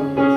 on.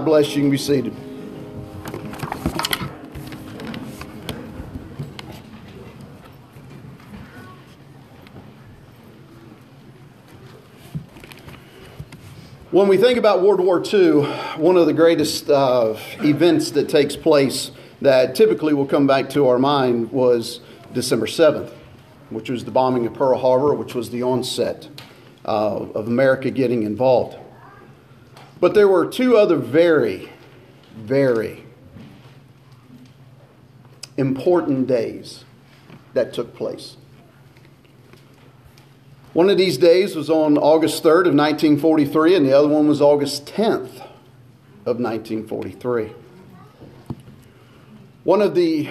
God bless you. You can be seated. When we think about World War II, one of the greatest uh, events that takes place that typically will come back to our mind was December 7th, which was the bombing of Pearl Harbor, which was the onset uh, of America getting involved. But there were two other very, very important days that took place. One of these days was on August 3rd of 1943, and the other one was August 10th of 1943. One of the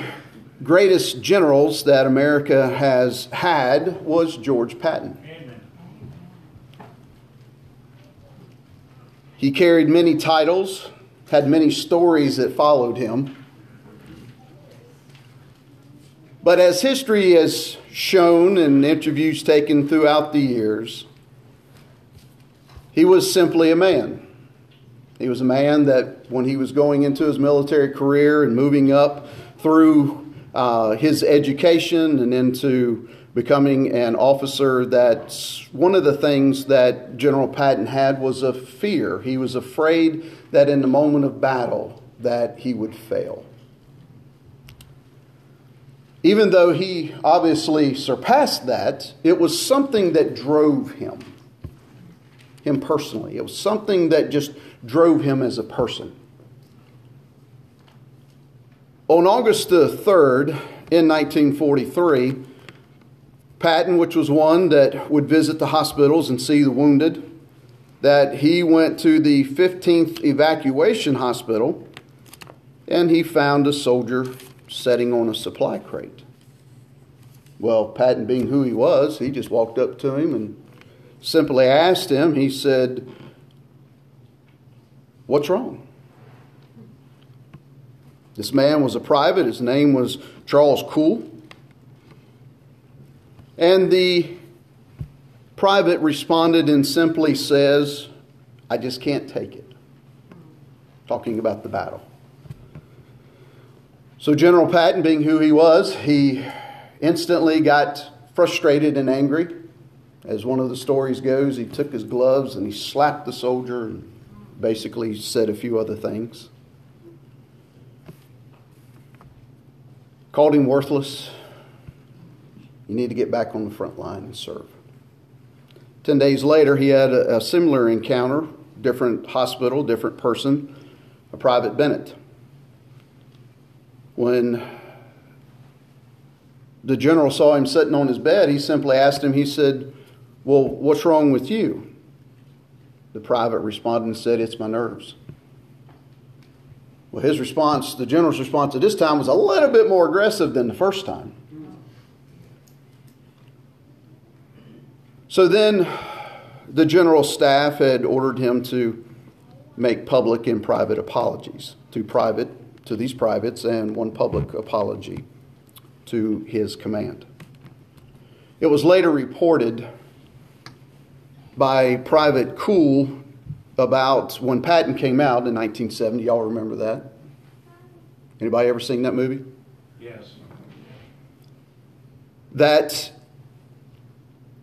greatest generals that America has had was George Patton. He carried many titles, had many stories that followed him. But as history has shown in interviews taken throughout the years, he was simply a man. He was a man that, when he was going into his military career and moving up through uh, his education and into becoming an officer, that one of the things that General Patton had was a fear. He was afraid that in the moment of battle that he would fail. Even though he obviously surpassed that, it was something that drove him, him personally. It was something that just drove him as a person. On August the 3rd, in 1943, Patton, which was one that would visit the hospitals and see the wounded, that he went to the 15th evacuation hospital and he found a soldier sitting on a supply crate. Well, Patton, being who he was, he just walked up to him and simply asked him, he said, What's wrong? This man was a private. His name was Charles Kuhl. And the private responded and simply says, I just can't take it. Talking about the battle. So, General Patton, being who he was, he instantly got frustrated and angry. As one of the stories goes, he took his gloves and he slapped the soldier and basically said a few other things. Called him worthless. You need to get back on the front line and serve. Ten days later, he had a, a similar encounter, different hospital, different person, a private Bennett when the general saw him sitting on his bed, he simply asked him, he said, Well, what's wrong with you? The private responded and said, It's my nerves. Well, his response, the general's response at this time, was a little bit more aggressive than the first time. So then the general staff had ordered him to make public and private apologies to private to these privates and one public apology to his command. It was later reported by Private Kuhl about when Patton came out in 1970. Y'all remember that? Anybody ever seen that movie? Yes. That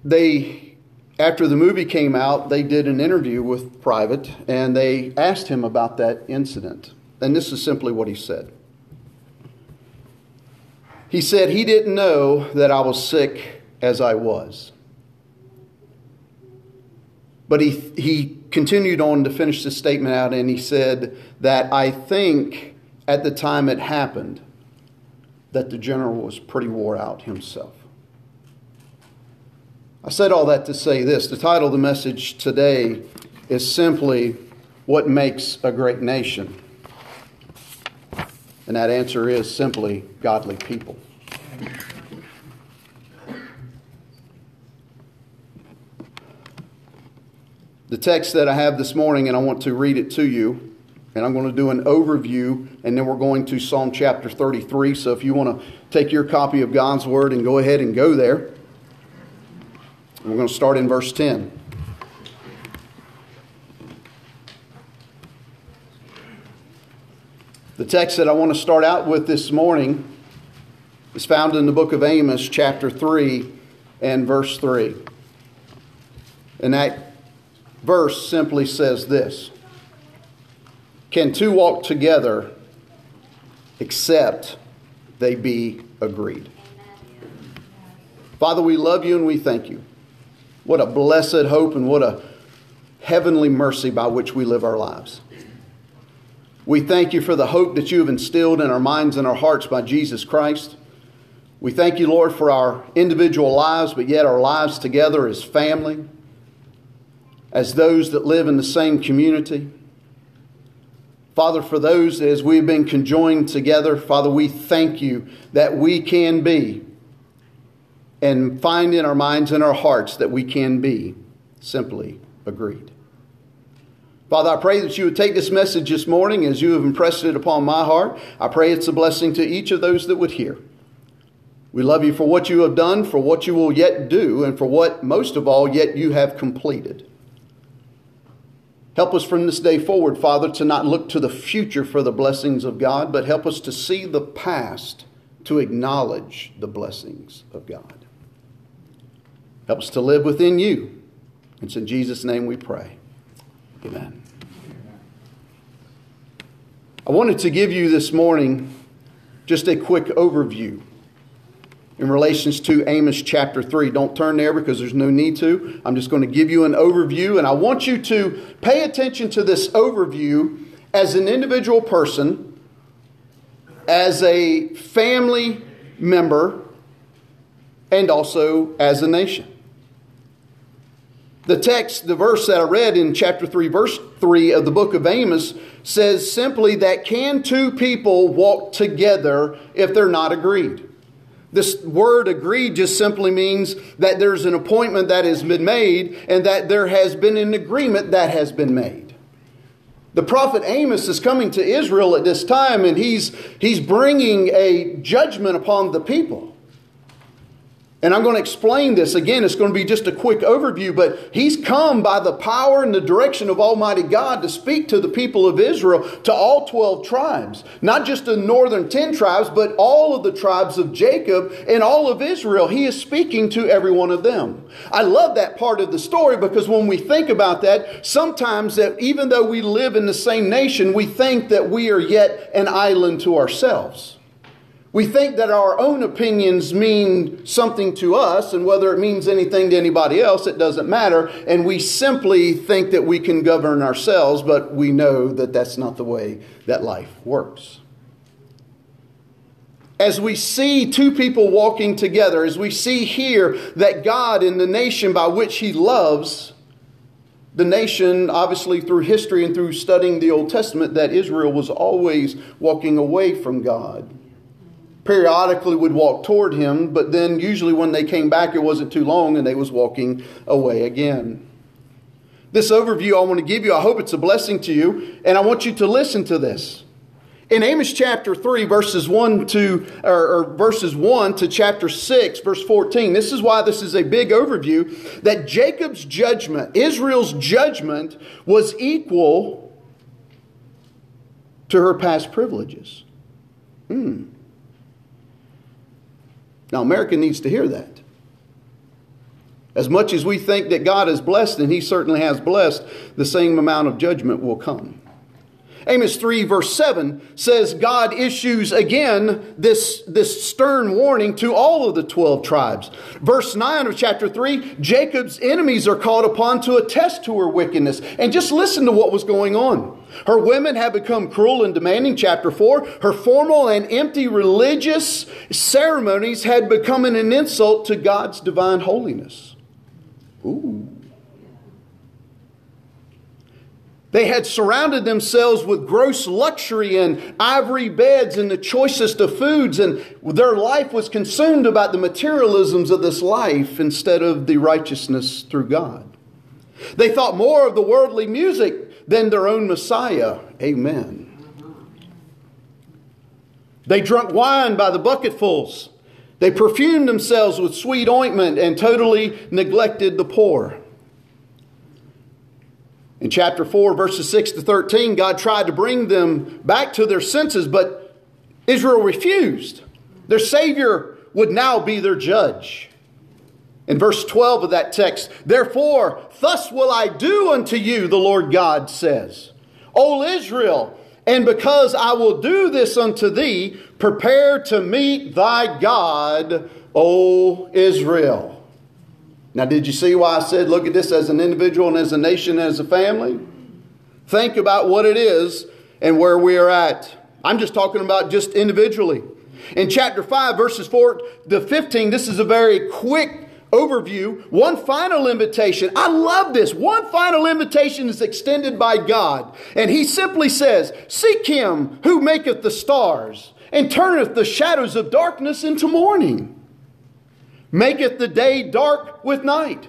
they, after the movie came out, they did an interview with Private and they asked him about that incident. And this is simply what he said. He said he didn't know that I was sick as I was. But he, he continued on to finish the statement out and he said that I think at the time it happened that the general was pretty wore out himself. I said all that to say this. The title of the message today is simply What Makes a Great Nation. And that answer is simply godly people. The text that I have this morning, and I want to read it to you, and I'm going to do an overview, and then we're going to Psalm chapter 33. So if you want to take your copy of God's Word and go ahead and go there, we're going to start in verse 10. The text that I want to start out with this morning is found in the book of Amos, chapter 3 and verse 3. And that verse simply says this Can two walk together except they be agreed? Father, we love you and we thank you. What a blessed hope and what a heavenly mercy by which we live our lives. We thank you for the hope that you have instilled in our minds and our hearts by Jesus Christ. We thank you, Lord, for our individual lives, but yet our lives together as family, as those that live in the same community. Father, for those as we've been conjoined together, Father, we thank you that we can be and find in our minds and our hearts that we can be simply agreed. Father, I pray that you would take this message this morning as you have impressed it upon my heart. I pray it's a blessing to each of those that would hear. We love you for what you have done, for what you will yet do, and for what, most of all, yet you have completed. Help us from this day forward, Father, to not look to the future for the blessings of God, but help us to see the past to acknowledge the blessings of God. Help us to live within you. It's in Jesus' name we pray. Amen. I wanted to give you this morning just a quick overview in relations to Amos chapter 3. Don't turn there because there's no need to. I'm just going to give you an overview, and I want you to pay attention to this overview as an individual person, as a family member, and also as a nation. The text, the verse that I read in chapter 3, verse 3 of the book of Amos says simply that can two people walk together if they're not agreed? This word agreed just simply means that there's an appointment that has been made and that there has been an agreement that has been made. The prophet Amos is coming to Israel at this time and he's, he's bringing a judgment upon the people. And I'm going to explain this again. It's going to be just a quick overview, but he's come by the power and the direction of Almighty God to speak to the people of Israel, to all 12 tribes. Not just the northern 10 tribes, but all of the tribes of Jacob and all of Israel. He is speaking to every one of them. I love that part of the story because when we think about that, sometimes that even though we live in the same nation, we think that we are yet an island to ourselves. We think that our own opinions mean something to us, and whether it means anything to anybody else, it doesn't matter. And we simply think that we can govern ourselves, but we know that that's not the way that life works. As we see two people walking together, as we see here that God in the nation by which He loves, the nation, obviously through history and through studying the Old Testament, that Israel was always walking away from God periodically would walk toward him, but then usually when they came back, it wasn't too long and they was walking away again. This overview I want to give you, I hope it's a blessing to you, and I want you to listen to this. In Amos chapter 3, verses 1 to or, or, verses 1 to chapter 6, verse 14, this is why this is a big overview, that Jacob's judgment, Israel's judgment, was equal to her past privileges. Hmm. Now, America needs to hear that. As much as we think that God is blessed, and He certainly has blessed, the same amount of judgment will come. Amos 3, verse 7 says God issues again this, this stern warning to all of the 12 tribes. Verse 9 of chapter 3 Jacob's enemies are called upon to attest to her wickedness. And just listen to what was going on. Her women have become cruel and demanding, chapter 4. Her formal and empty religious ceremonies had become an insult to God's divine holiness. Ooh. They had surrounded themselves with gross luxury and ivory beds and the choicest of foods, and their life was consumed about the materialisms of this life instead of the righteousness through God. They thought more of the worldly music than their own Messiah. Amen. They drank wine by the bucketfuls. They perfumed themselves with sweet ointment and totally neglected the poor. In chapter 4, verses 6 to 13, God tried to bring them back to their senses, but Israel refused. Their Savior would now be their judge. In verse 12 of that text, therefore, thus will I do unto you, the Lord God says. O Israel, and because I will do this unto thee, prepare to meet thy God, O Israel. Now, did you see why I said look at this as an individual and as a nation and as a family? Think about what it is and where we are at. I'm just talking about just individually. In chapter 5, verses 4 to 15, this is a very quick overview. One final invitation. I love this. One final invitation is extended by God. And he simply says, Seek him who maketh the stars and turneth the shadows of darkness into morning maketh the day dark with night,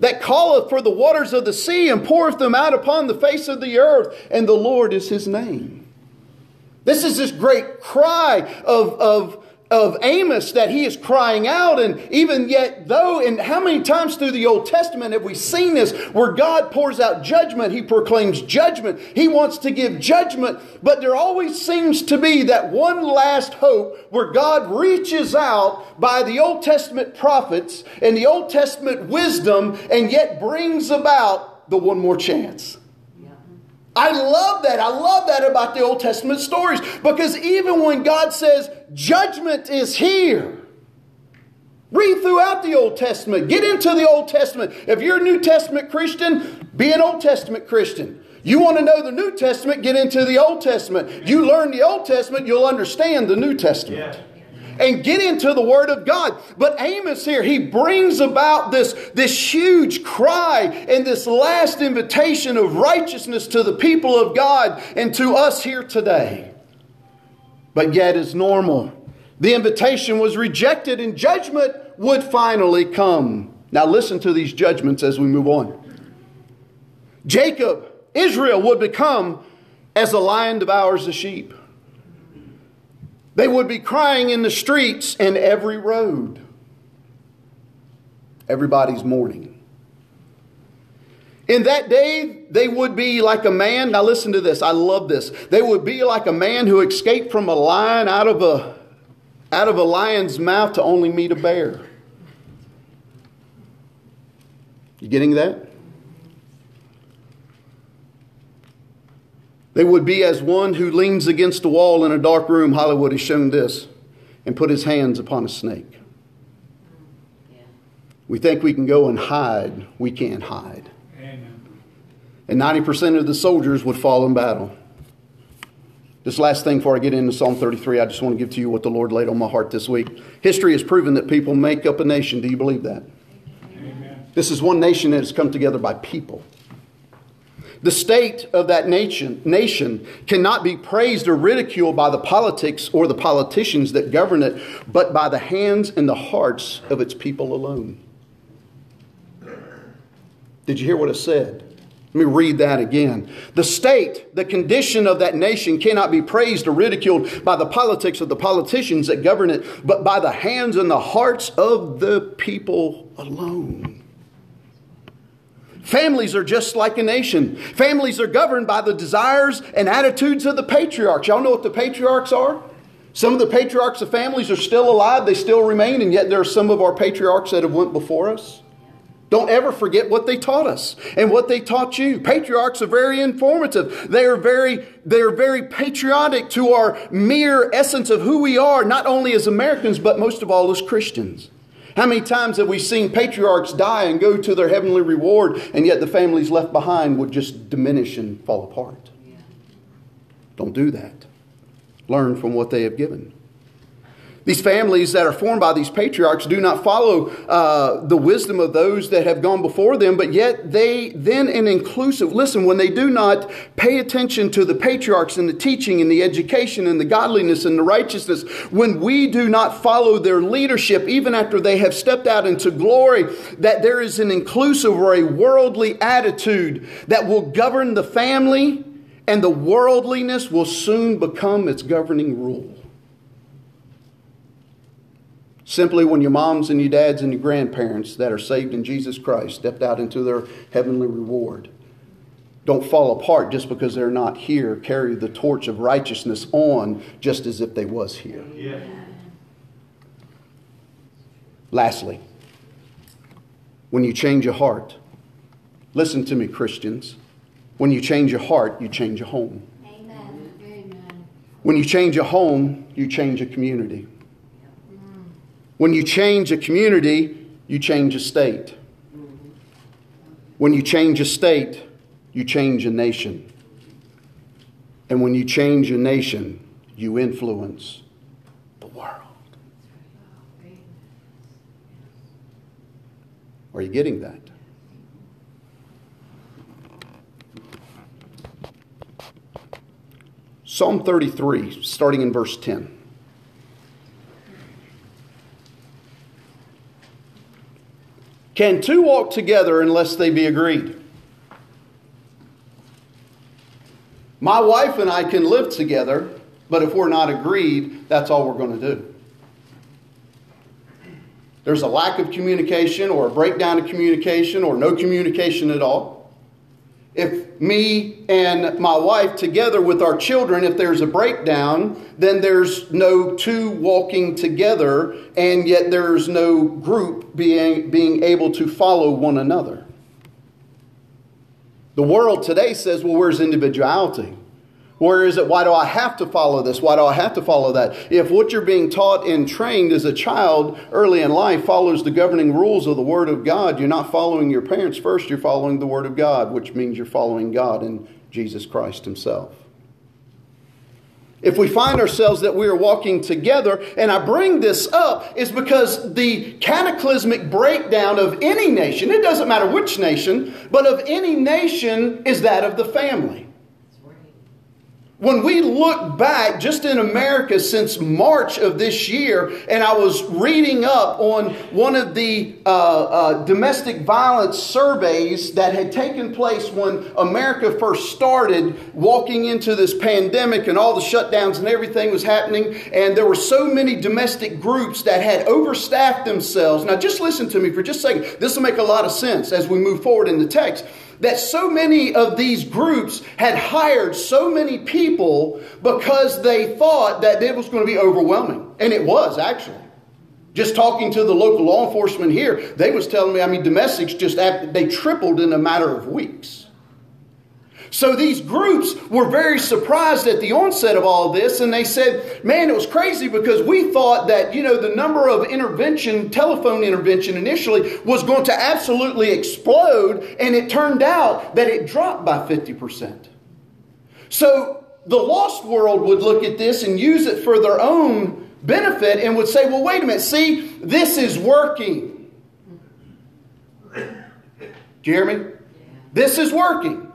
that calleth for the waters of the sea and poureth them out upon the face of the earth, and the Lord is his name. This is this great cry of, of of Amos that he is crying out. And even yet, though, and how many times through the Old Testament have we seen this where God pours out judgment? He proclaims judgment. He wants to give judgment. But there always seems to be that one last hope where God reaches out by the Old Testament prophets and the Old Testament wisdom and yet brings about the one more chance. I love that. I love that about the Old Testament stories because even when God says judgment is here, read throughout the Old Testament, get into the Old Testament. If you're a New Testament Christian, be an Old Testament Christian. You want to know the New Testament, get into the Old Testament. You learn the Old Testament, you'll understand the New Testament. Yeah and get into the Word of God. But Amos here, he brings about this, this huge cry and this last invitation of righteousness to the people of God and to us here today. But yet, as normal, the invitation was rejected and judgment would finally come. Now, listen to these judgments as we move on. Jacob, Israel, would become as a lion devours the sheep. They would be crying in the streets and every road. Everybody's mourning. In that day, they would be like a man. Now, listen to this. I love this. They would be like a man who escaped from a lion out of a, out of a lion's mouth to only meet a bear. You getting that? They would be as one who leans against a wall in a dark room, Hollywood has shown this, and put his hands upon a snake. We think we can go and hide. We can't hide. Amen. And 90% of the soldiers would fall in battle. This last thing before I get into Psalm 33, I just want to give to you what the Lord laid on my heart this week. History has proven that people make up a nation. Do you believe that? Amen. This is one nation that has come together by people. The state of that nation, nation cannot be praised or ridiculed by the politics or the politicians that govern it, but by the hands and the hearts of its people alone. Did you hear what it said? Let me read that again. The state, the condition of that nation cannot be praised or ridiculed by the politics of the politicians that govern it, but by the hands and the hearts of the people alone. Families are just like a nation. Families are governed by the desires and attitudes of the patriarchs. Y'all know what the patriarchs are? Some of the patriarchs of families are still alive, they still remain, and yet there are some of our patriarchs that have went before us. Don't ever forget what they taught us and what they taught you. Patriarchs are very informative. They are very, they are very patriotic to our mere essence of who we are, not only as Americans, but most of all as Christians. How many times have we seen patriarchs die and go to their heavenly reward, and yet the families left behind would just diminish and fall apart? Don't do that. Learn from what they have given. These families that are formed by these patriarchs do not follow uh, the wisdom of those that have gone before them, but yet they then an inclusive. Listen, when they do not pay attention to the patriarchs and the teaching and the education and the godliness and the righteousness, when we do not follow their leadership, even after they have stepped out into glory, that there is an inclusive or a worldly attitude that will govern the family, and the worldliness will soon become its governing rule. Simply when your moms and your dads and your grandparents that are saved in Jesus Christ stepped out into their heavenly reward. Don't fall apart just because they're not here. Carry the torch of righteousness on just as if they was here. Yeah. Lastly, when you change your heart, listen to me, Christians. When you change your heart, you change your home. Amen. When you change a home, you change a community. When you change a community, you change a state. When you change a state, you change a nation. And when you change a nation, you influence the world. Are you getting that? Psalm 33, starting in verse 10. Can two walk together unless they be agreed? My wife and I can live together, but if we're not agreed, that's all we're going to do. There's a lack of communication or a breakdown of communication or no communication at all. If me and my wife, together with our children, if there's a breakdown, then there's no two walking together, and yet there's no group being, being able to follow one another. The world today says, well, where's individuality? Where is it? Why do I have to follow this? Why do I have to follow that? If what you're being taught and trained as a child early in life follows the governing rules of the Word of God, you're not following your parents first, you're following the Word of God, which means you're following God and Jesus Christ Himself. If we find ourselves that we are walking together, and I bring this up, is because the cataclysmic breakdown of any nation, it doesn't matter which nation, but of any nation, is that of the family. When we look back just in America since March of this year, and I was reading up on one of the uh, uh, domestic violence surveys that had taken place when America first started walking into this pandemic and all the shutdowns and everything was happening, and there were so many domestic groups that had overstaffed themselves. Now, just listen to me for just a second. This will make a lot of sense as we move forward in the text that so many of these groups had hired so many people because they thought that it was going to be overwhelming. And it was actually. Just talking to the local law enforcement here, they was telling me, I mean, domestics just they tripled in a matter of weeks. So these groups were very surprised at the onset of all this, and they said, Man, it was crazy because we thought that, you know, the number of intervention, telephone intervention initially was going to absolutely explode, and it turned out that it dropped by 50%. So the lost world would look at this and use it for their own benefit and would say, Well, wait a minute, see, this is working. Jeremy, this is working.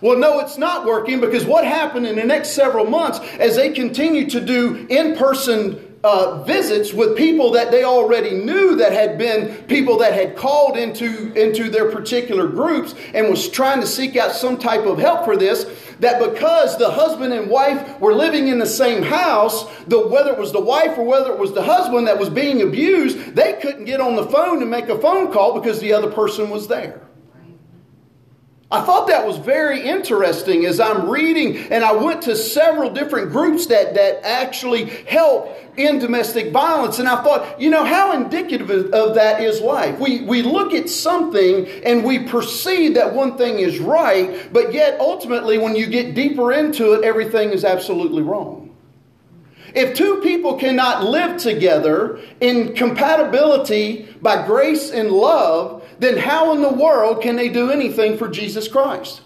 Well, no, it's not working because what happened in the next several months as they continue to do in person uh, visits with people that they already knew that had been people that had called into, into their particular groups and was trying to seek out some type of help for this that because the husband and wife were living in the same house the, whether it was the wife or whether it was the husband that was being abused they couldn't get on the phone to make a phone call because the other person was there I thought that was very interesting as I'm reading, and I went to several different groups that, that actually help in domestic violence, and I thought, you know, how indicative of that is life? We, we look at something and we perceive that one thing is right, but yet ultimately, when you get deeper into it, everything is absolutely wrong. If two people cannot live together in compatibility by grace and love, then how in the world can they do anything for Jesus Christ?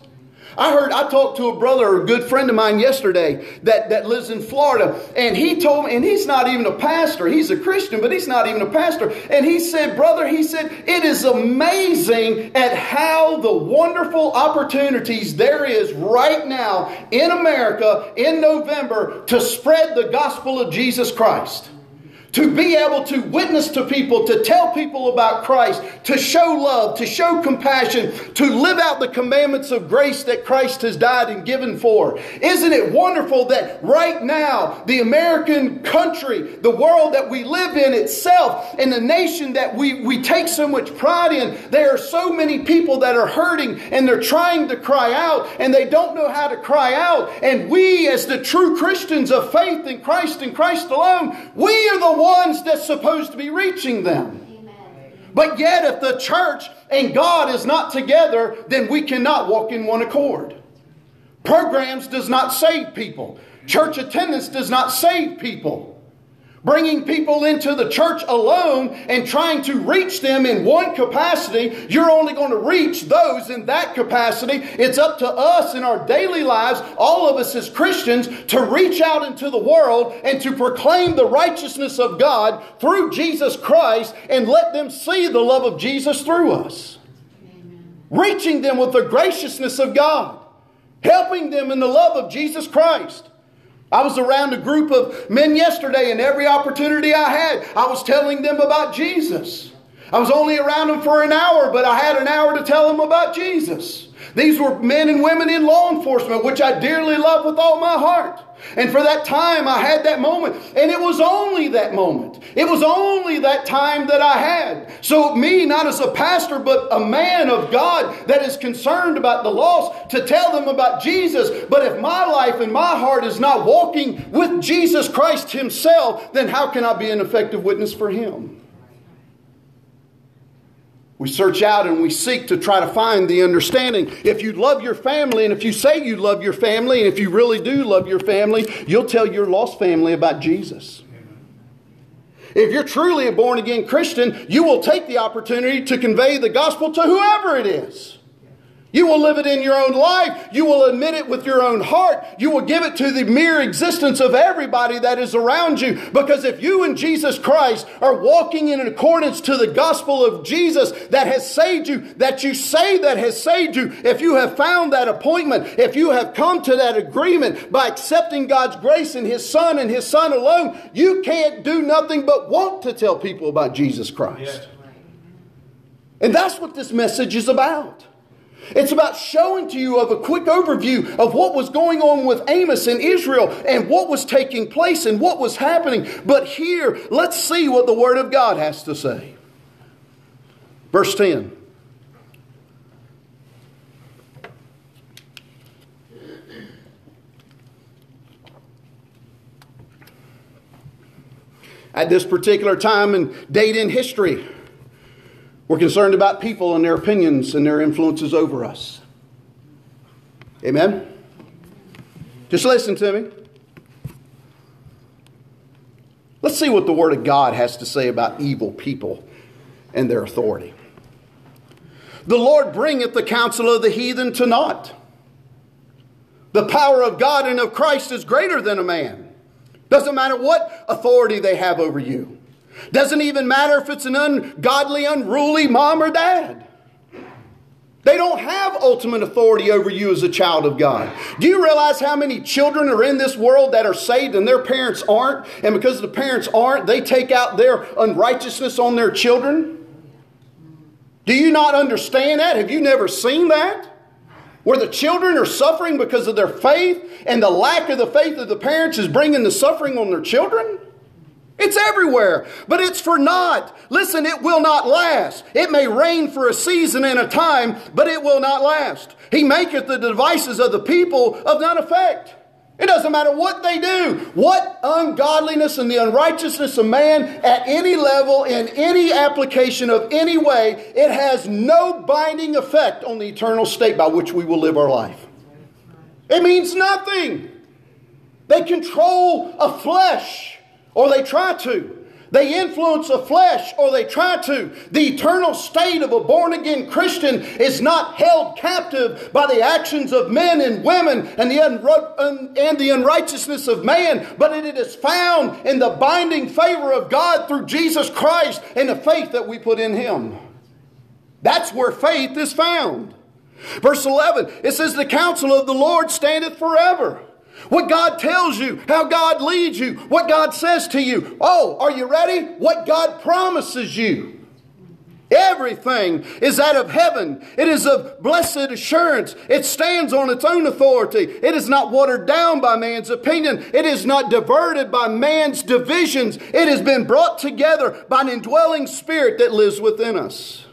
I heard, I talked to a brother, a good friend of mine yesterday that, that lives in Florida, and he told me, and he's not even a pastor. He's a Christian, but he's not even a pastor. And he said, Brother, he said, it is amazing at how the wonderful opportunities there is right now in America in November to spread the gospel of Jesus Christ to be able to witness to people, to tell people about Christ, to show love, to show compassion, to live out the commandments of grace that Christ has died and given for. Isn't it wonderful that right now, the American country, the world that we live in itself, and the nation that we, we take so much pride in, there are so many people that are hurting and they're trying to cry out and they don't know how to cry out. And we, as the true Christians of faith in Christ and Christ alone, we are the ones that's supposed to be reaching them. But yet, if the church and God is not together, then we cannot walk in one accord. Programs does not save people. Church attendance does not save people. Bringing people into the church alone and trying to reach them in one capacity, you're only going to reach those in that capacity. It's up to us in our daily lives, all of us as Christians, to reach out into the world and to proclaim the righteousness of God through Jesus Christ and let them see the love of Jesus through us. Amen. Reaching them with the graciousness of God, helping them in the love of Jesus Christ. I was around a group of men yesterday, and every opportunity I had, I was telling them about Jesus. I was only around them for an hour, but I had an hour to tell them about Jesus. These were men and women in law enforcement, which I dearly love with all my heart. And for that time, I had that moment. And it was only that moment. It was only that time that I had. So, me, not as a pastor, but a man of God that is concerned about the lost, to tell them about Jesus. But if my life and my heart is not walking with Jesus Christ Himself, then how can I be an effective witness for Him? We search out and we seek to try to find the understanding. If you love your family, and if you say you love your family, and if you really do love your family, you'll tell your lost family about Jesus. If you're truly a born again Christian, you will take the opportunity to convey the gospel to whoever it is. You will live it in your own life. You will admit it with your own heart. You will give it to the mere existence of everybody that is around you. Because if you and Jesus Christ are walking in accordance to the gospel of Jesus that has saved you, that you say that has saved you, if you have found that appointment, if you have come to that agreement by accepting God's grace in His Son and His Son alone, you can't do nothing but want to tell people about Jesus Christ. And that's what this message is about. It's about showing to you of a quick overview of what was going on with Amos in Israel and what was taking place and what was happening. But here, let's see what the Word of God has to say. Verse 10. At this particular time and date in history, we're concerned about people and their opinions and their influences over us. Amen? Just listen to me. Let's see what the Word of God has to say about evil people and their authority. The Lord bringeth the counsel of the heathen to naught. The power of God and of Christ is greater than a man. Doesn't matter what authority they have over you. Doesn't even matter if it's an ungodly, unruly mom or dad. They don't have ultimate authority over you as a child of God. Do you realize how many children are in this world that are saved and their parents aren't? And because the parents aren't, they take out their unrighteousness on their children? Do you not understand that? Have you never seen that? Where the children are suffering because of their faith and the lack of the faith of the parents is bringing the suffering on their children? It's everywhere, but it's for naught. Listen, it will not last. It may rain for a season and a time, but it will not last. He maketh the devices of the people of none effect. It doesn't matter what they do, what ungodliness and the unrighteousness of man at any level, in any application of any way, it has no binding effect on the eternal state by which we will live our life. It means nothing. They control a flesh or they try to. They influence the flesh, or they try to. The eternal state of a born again Christian is not held captive by the actions of men and women and the, un- and the unrighteousness of man, but it is found in the binding favor of God through Jesus Christ and the faith that we put in Him. That's where faith is found. Verse 11, it says, The counsel of the Lord standeth forever. What God tells you, how God leads you, what God says to you. Oh, are you ready? What God promises you. Everything is out of heaven. It is of blessed assurance. It stands on its own authority. It is not watered down by man's opinion. It is not diverted by man's divisions. It has been brought together by an indwelling spirit that lives within us.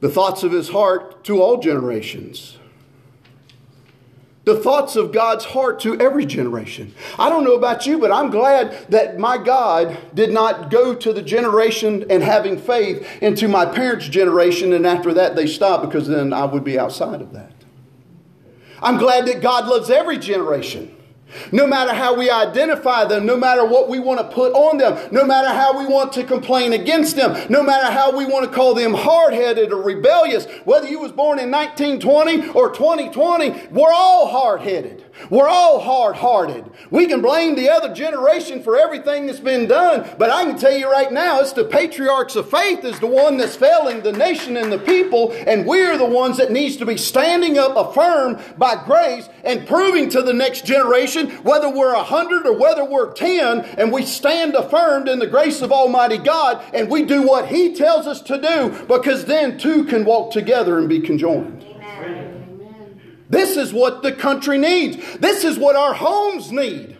The thoughts of his heart to all generations the thoughts of God's heart to every generation. I don't know about you, but I'm glad that my God did not go to the generation and having faith into my parents' generation, and after that they stopped because then I would be outside of that. I'm glad that God loves every generation. No matter how we identify them, no matter what we want to put on them, no matter how we want to complain against them, no matter how we want to call them hard-headed or rebellious, whether you was born in 1920 or 2020, we're all hard-headed. We're all hard hearted. We can blame the other generation for everything that's been done, but I can tell you right now, it's the patriarchs of faith is the one that's failing the nation and the people, and we're the ones that needs to be standing up affirmed by grace and proving to the next generation, whether we're a hundred or whether we're ten, and we stand affirmed in the grace of Almighty God, and we do what He tells us to do, because then two can walk together and be conjoined. This is what the country needs. This is what our homes need.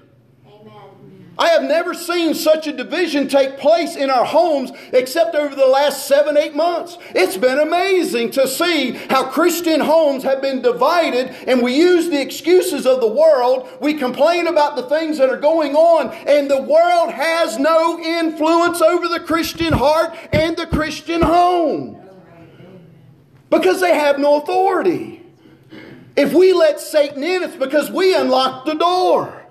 I have never seen such a division take place in our homes except over the last seven, eight months. It's been amazing to see how Christian homes have been divided and we use the excuses of the world. We complain about the things that are going on and the world has no influence over the Christian heart and the Christian home because they have no authority. If we let Satan in, it's because we unlocked the door.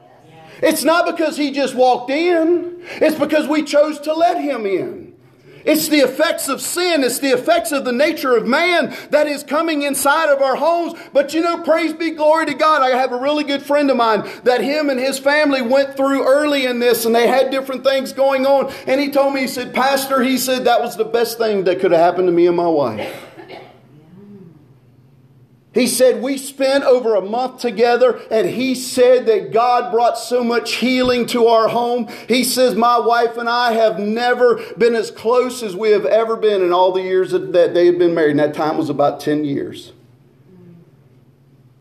It's not because he just walked in, it's because we chose to let him in. It's the effects of sin. It's the effects of the nature of man that is coming inside of our homes. But you know, praise be glory to God. I have a really good friend of mine that him and his family went through early in this and they had different things going on. And he told me, he said, Pastor, he said, that was the best thing that could have happened to me and my wife. He said, We spent over a month together, and he said that God brought so much healing to our home. He says, My wife and I have never been as close as we have ever been in all the years that they had been married, and that time was about 10 years.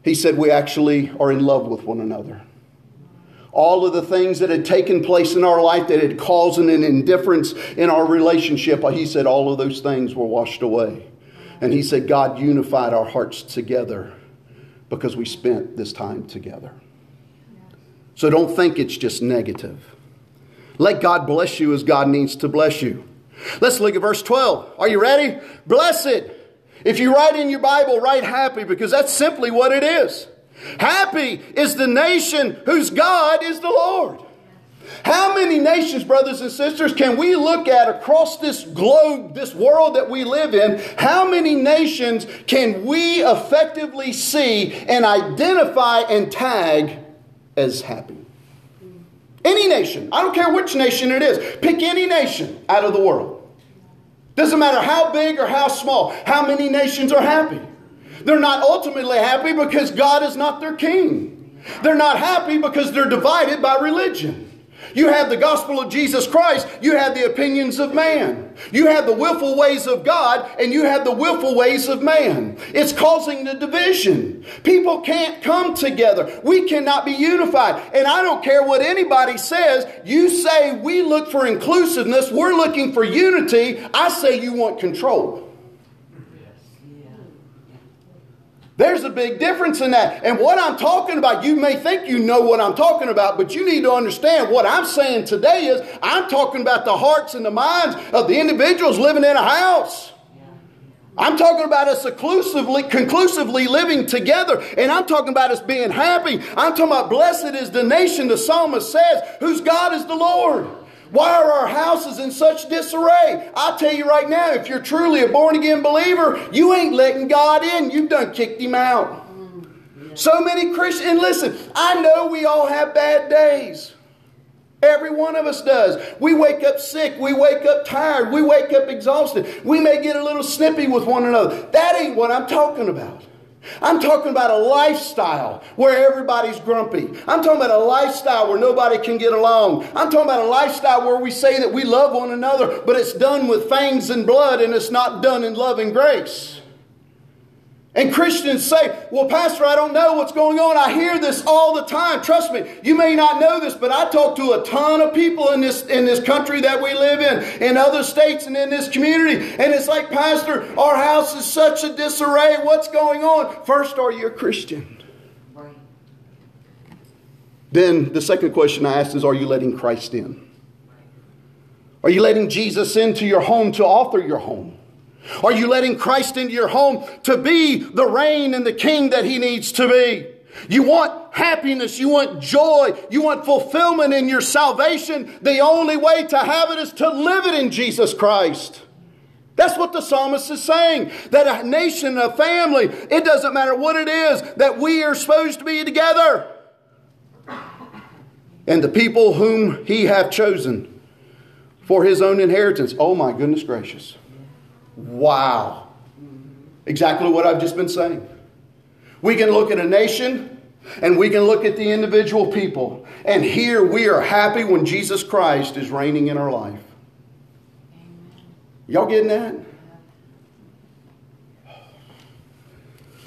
He said, We actually are in love with one another. All of the things that had taken place in our life that had caused an indifference in our relationship, he said, all of those things were washed away. And he said, God unified our hearts together because we spent this time together. So don't think it's just negative. Let God bless you as God needs to bless you. Let's look at verse 12. Are you ready? Blessed. If you write in your Bible, write happy because that's simply what it is. Happy is the nation whose God is the Lord. How many nations, brothers and sisters, can we look at across this globe, this world that we live in? How many nations can we effectively see and identify and tag as happy? Any nation. I don't care which nation it is. Pick any nation out of the world. Doesn't matter how big or how small. How many nations are happy? They're not ultimately happy because God is not their king. They're not happy because they're divided by religion. You have the gospel of Jesus Christ. You have the opinions of man. You have the willful ways of God and you have the willful ways of man. It's causing the division. People can't come together. We cannot be unified. And I don't care what anybody says. You say we look for inclusiveness. We're looking for unity. I say you want control. There's a big difference in that. And what I'm talking about, you may think you know what I'm talking about, but you need to understand what I'm saying today is I'm talking about the hearts and the minds of the individuals living in a house. I'm talking about us conclusively, living together, and I'm talking about us being happy. I'm talking about blessed is the nation, the psalmist says, whose God is the Lord. Why are our houses in such disarray? I'll tell you right now, if you're truly a born again believer, you ain't letting God in. You've done kicked him out. So many Christians, and listen, I know we all have bad days. Every one of us does. We wake up sick. We wake up tired. We wake up exhausted. We may get a little snippy with one another. That ain't what I'm talking about. I'm talking about a lifestyle where everybody's grumpy. I'm talking about a lifestyle where nobody can get along. I'm talking about a lifestyle where we say that we love one another, but it's done with fangs and blood and it's not done in love and grace. And Christians say, Well, Pastor, I don't know what's going on. I hear this all the time. Trust me, you may not know this, but I talk to a ton of people in this, in this country that we live in, in other states and in this community. And it's like, Pastor, our house is such a disarray. What's going on? First, are you a Christian? Then the second question I ask is, Are you letting Christ in? Are you letting Jesus into your home to author your home? Are you letting Christ into your home to be the reign and the king that he needs to be? You want happiness, you want joy, you want fulfillment in your salvation. The only way to have it is to live it in Jesus Christ. That's what the psalmist is saying. That a nation, a family, it doesn't matter what it is, that we are supposed to be together. and the people whom he hath chosen for his own inheritance. Oh my goodness gracious. Wow. Exactly what I've just been saying. We can look at a nation and we can look at the individual people, and here we are happy when Jesus Christ is reigning in our life. Y'all getting that?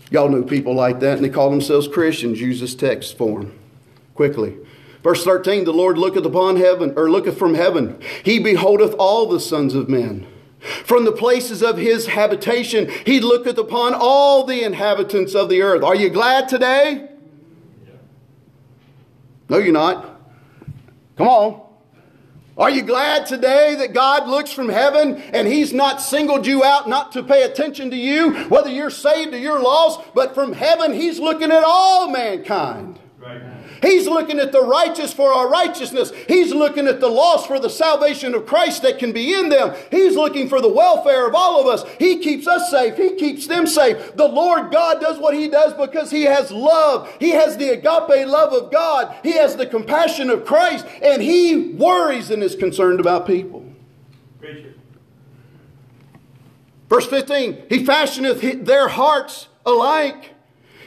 Y'all know people like that, and they call themselves Christians. Use this text for them. Quickly. Verse 13 The Lord looketh upon heaven, or looketh from heaven. He beholdeth all the sons of men. From the places of his habitation, he looketh upon all the inhabitants of the earth. Are you glad today? No, you're not. Come on. Are you glad today that God looks from heaven and He's not singled you out not to pay attention to you, whether you're saved or you're lost, but from heaven He's looking at all mankind? Right. He's looking at the righteous for our righteousness. He's looking at the lost for the salvation of Christ that can be in them. He's looking for the welfare of all of us. He keeps us safe. He keeps them safe. The Lord God does what He does because He has love. He has the agape love of God. He has the compassion of Christ. And He worries and is concerned about people. Verse 15, He fashioneth their hearts alike.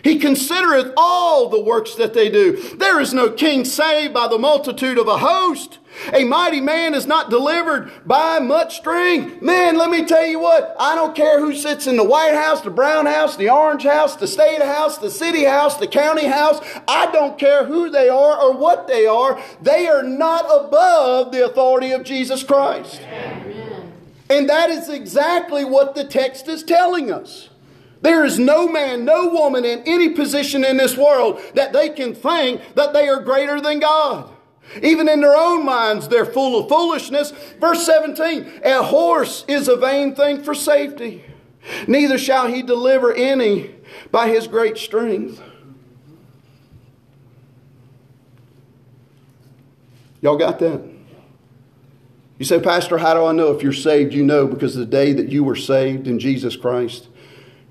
He considereth all the works that they do. There is no king saved by the multitude of a host. A mighty man is not delivered by much strength. Man, let me tell you what, I don't care who sits in the White House, the Brown House, the Orange House, the State House, the City House, the County House. I don't care who they are or what they are. They are not above the authority of Jesus Christ. Amen. And that is exactly what the text is telling us. There is no man, no woman in any position in this world that they can think that they are greater than God. Even in their own minds, they're full of foolishness. Verse 17 A horse is a vain thing for safety, neither shall he deliver any by his great strength. Y'all got that? You say, Pastor, how do I know if you're saved? You know because the day that you were saved in Jesus Christ,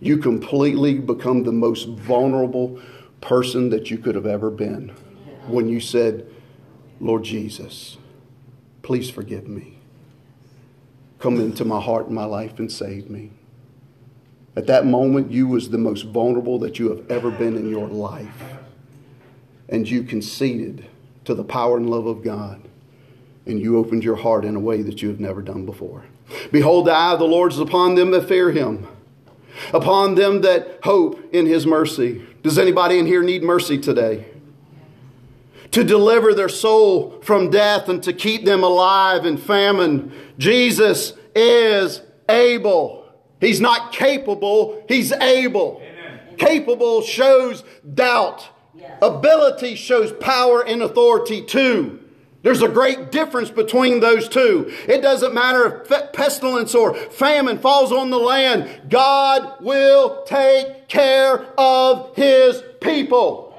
you completely become the most vulnerable person that you could have ever been when you said, Lord Jesus, please forgive me. Come into my heart and my life and save me. At that moment, you was the most vulnerable that you have ever been in your life. And you conceded to the power and love of God. And you opened your heart in a way that you have never done before. Behold, the eye of the Lord is upon them that fear him upon them that hope in his mercy. Does anybody in here need mercy today? To deliver their soul from death and to keep them alive in famine. Jesus is able. He's not capable, he's able. Amen. Capable shows doubt. Yes. Ability shows power and authority too. There's a great difference between those two. It doesn't matter if pestilence or famine falls on the land, God will take care of His people.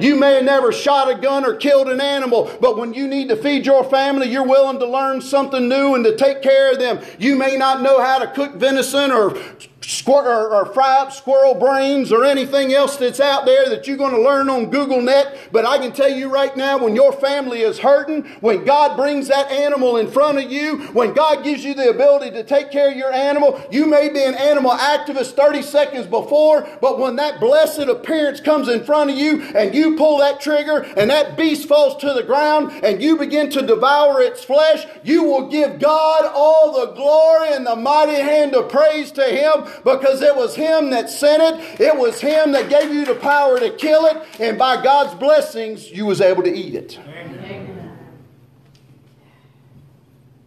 You may have never shot a gun or killed an animal, but when you need to feed your family, you're willing to learn something new and to take care of them. You may not know how to cook venison or squir- or, or fry up squirrel brains or anything else that's out there that you're going to learn on Google Net. But I can tell you right now, when your family is hurting, when God brings that animal in front of you, when God gives you the ability to take care of your animal, you may be an animal activist 30 seconds before, but when that blessed appearance comes in front of you and you pull that trigger and that beast falls to the ground and you begin to devour its flesh, you will give God all the glory and the mighty hand of praise to Him because it was Him that sent it. It was Him that gave you the power to kill it. And by God's blessings, you was able to eat it.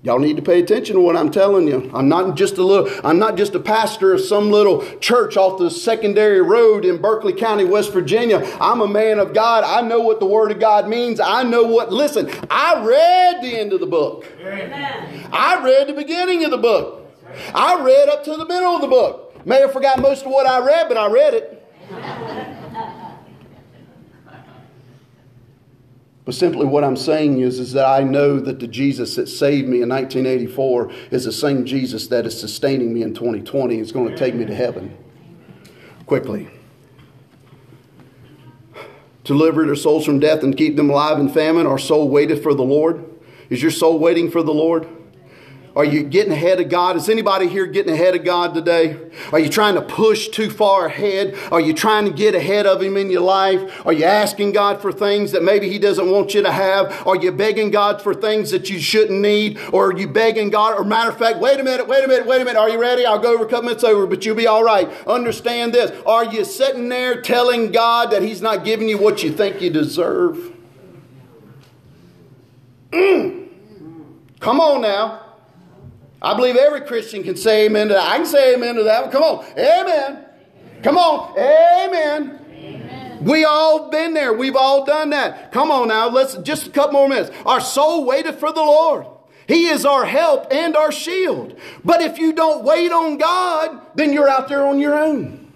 Y'all need to pay attention to what I'm telling you. I'm not just a little, I'm not just a pastor of some little church off the secondary road in Berkeley County, West Virginia. I'm a man of God. I know what the Word of God means. I know what, listen, I read the end of the book. Amen. I read the beginning of the book. I read up to the middle of the book. May have forgotten most of what I read, but I read it. But simply what I'm saying is, is that I know that the Jesus that saved me in 1984 is the same Jesus that is sustaining me in 2020. It's going to take me to heaven quickly. to deliver their souls from death and keep them alive in famine. Our soul waiteth for the Lord. Is your soul waiting for the Lord? Are you getting ahead of God? Is anybody here getting ahead of God today? Are you trying to push too far ahead? Are you trying to get ahead of Him in your life? Are you asking God for things that maybe He doesn't want you to have? Are you begging God for things that you shouldn't need? Or are you begging God? Or matter of fact, wait a minute, wait a minute, wait a minute. Are you ready? I'll go over a couple minutes over, but you'll be all right. Understand this. Are you sitting there telling God that He's not giving you what you think you deserve? Mm. Come on now. I believe every Christian can say amen to that. I can say amen to that. Come on. Amen. Come on. Amen. amen. We all been there. We've all done that. Come on now. Let's just a couple more minutes. Our soul waited for the Lord. He is our help and our shield. But if you don't wait on God, then you're out there on your own.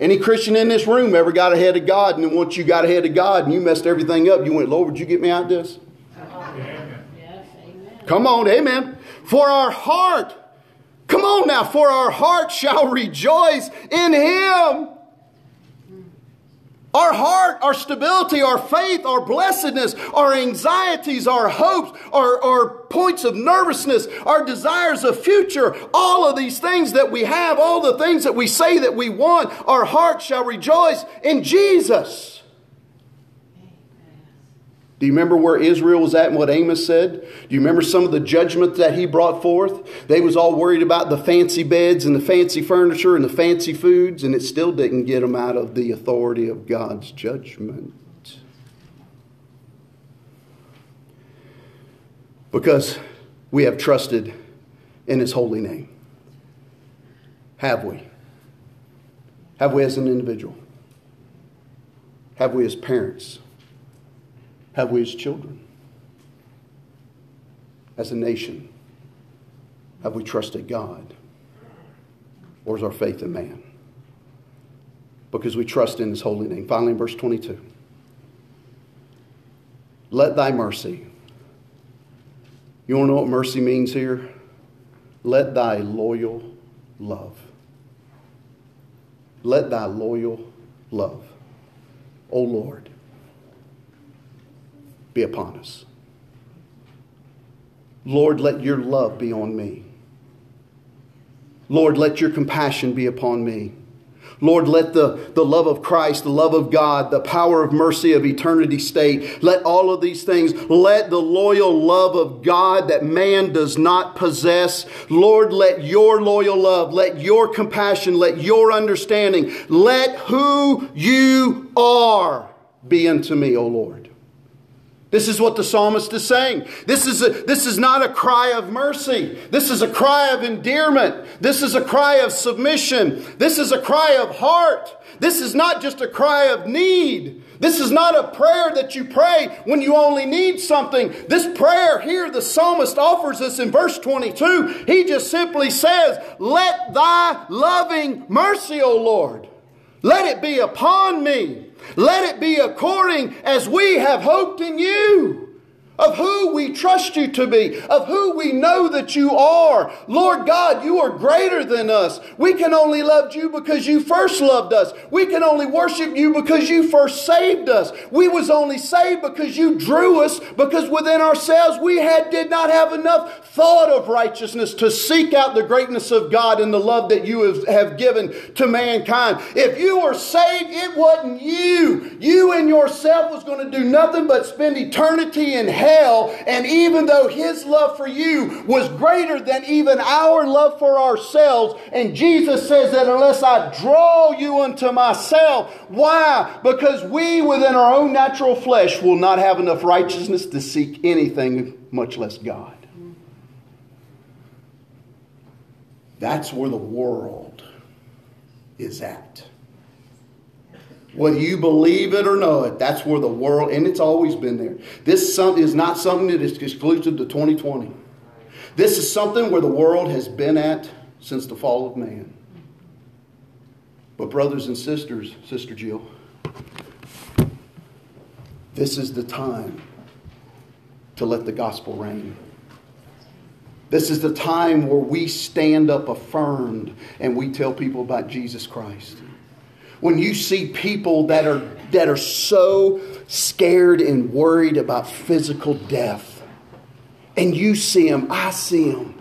Any Christian in this room ever got ahead of God, and then once you got ahead of God and you messed everything up, you went, Lord, would you get me out of this? Come on, amen. For our heart, come on now, for our heart shall rejoice in Him. Our heart, our stability, our faith, our blessedness, our anxieties, our hopes, our, our points of nervousness, our desires of future, all of these things that we have, all the things that we say that we want, our heart shall rejoice in Jesus. Do you remember where Israel was at and what Amos said? Do you remember some of the judgment that he brought forth? They was all worried about the fancy beds and the fancy furniture and the fancy foods, and it still didn't get them out of the authority of God's judgment. Because we have trusted in his holy name. Have we? Have we as an individual? Have we as parents? Have we as children? As a nation, have we trusted God? Or is our faith in man? Because we trust in his holy name. Finally, in verse 22. Let thy mercy. You want to know what mercy means here? Let thy loyal love. Let thy loyal love. O Lord, be upon us. Lord, let your love be on me. Lord, let your compassion be upon me. Lord, let the, the love of Christ, the love of God, the power of mercy of eternity state, let all of these things, let the loyal love of God that man does not possess, Lord, let your loyal love, let your compassion, let your understanding, let who you are be unto me, O Lord. This is what the psalmist is saying. This is, a, this is not a cry of mercy. This is a cry of endearment. This is a cry of submission. This is a cry of heart. This is not just a cry of need. This is not a prayer that you pray when you only need something. This prayer here, the psalmist offers us in verse 22. He just simply says, Let thy loving mercy, O Lord, let it be upon me. Let it be according as we have hoped in you of who we trust you to be, of who we know that you are. Lord God, you are greater than us. We can only love you because you first loved us. We can only worship you because you first saved us. We was only saved because you drew us because within ourselves we had did not have enough thought of righteousness to seek out the greatness of God and the love that you have, have given to mankind. If you were saved, it wasn't you. You and yourself was going to do nothing but spend eternity in hell hell. And even though his love for you was greater than even our love for ourselves, and Jesus says that unless I draw you unto myself, why? Because we within our own natural flesh will not have enough righteousness to seek anything, much less God. That's where the world is at. Whether you believe it or not, that's where the world, and it's always been there. This is not something that is exclusive to 2020. This is something where the world has been at since the fall of man. But, brothers and sisters, Sister Jill, this is the time to let the gospel reign. This is the time where we stand up affirmed and we tell people about Jesus Christ. When you see people that are that are so scared and worried about physical death. And you see them, I see them.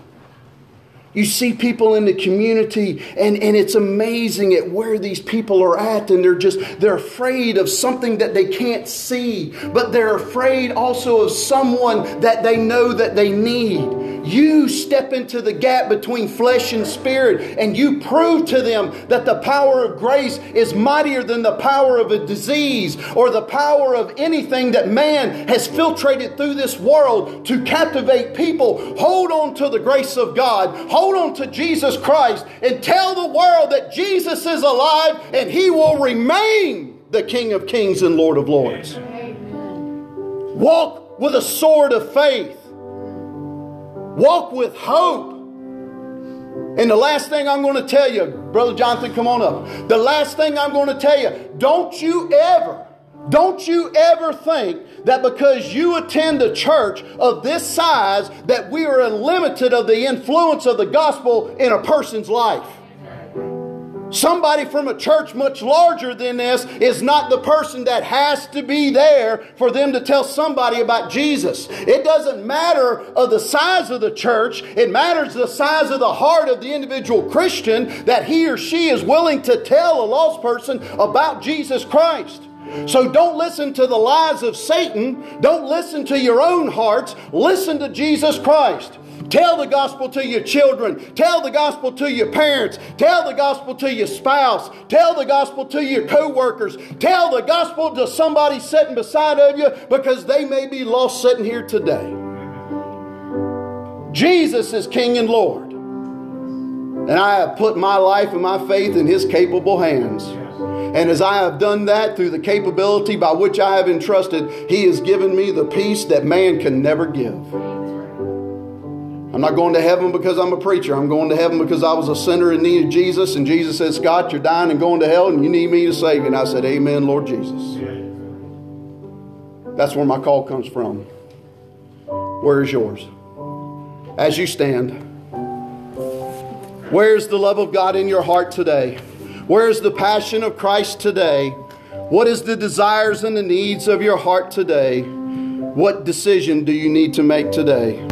You see people in the community, and, and it's amazing at where these people are at, and they're just they're afraid of something that they can't see, but they're afraid also of someone that they know that they need. You step into the gap between flesh and spirit, and you prove to them that the power of grace is mightier than the power of a disease or the power of anything that man has filtrated through this world to captivate people. Hold on to the grace of God. Hold on to Jesus Christ and tell the world that Jesus is alive and he will remain the King of Kings and Lord of Lords. Walk with a sword of faith. Walk with hope. And the last thing I'm going to tell you, Brother Jonathan, come on up. The last thing I'm going to tell you, don't you ever, don't you ever think that because you attend a church of this size that we are limited of the influence of the gospel in a person's life. Somebody from a church much larger than this is not the person that has to be there for them to tell somebody about Jesus. It doesn't matter of the size of the church, it matters the size of the heart of the individual Christian that he or she is willing to tell a lost person about Jesus Christ. So don't listen to the lies of Satan. Don't listen to your own hearts. Listen to Jesus Christ. Tell the gospel to your children. Tell the gospel to your parents. Tell the gospel to your spouse. Tell the gospel to your co-workers. Tell the gospel to somebody sitting beside of you because they may be lost sitting here today. Jesus is King and Lord. And I have put my life and my faith in His capable hands. And as I have done that through the capability by which I have entrusted, He has given me the peace that man can never give. I'm not going to heaven because I'm a preacher. I'm going to heaven because I was a sinner in need of Jesus. And Jesus said, Scott, you're dying and going to hell, and you need me to save you. And I said, Amen, Lord Jesus. That's where my call comes from. Where is yours? As you stand, where's the love of God in your heart today? Where's the passion of Christ today? What is the desires and the needs of your heart today? What decision do you need to make today?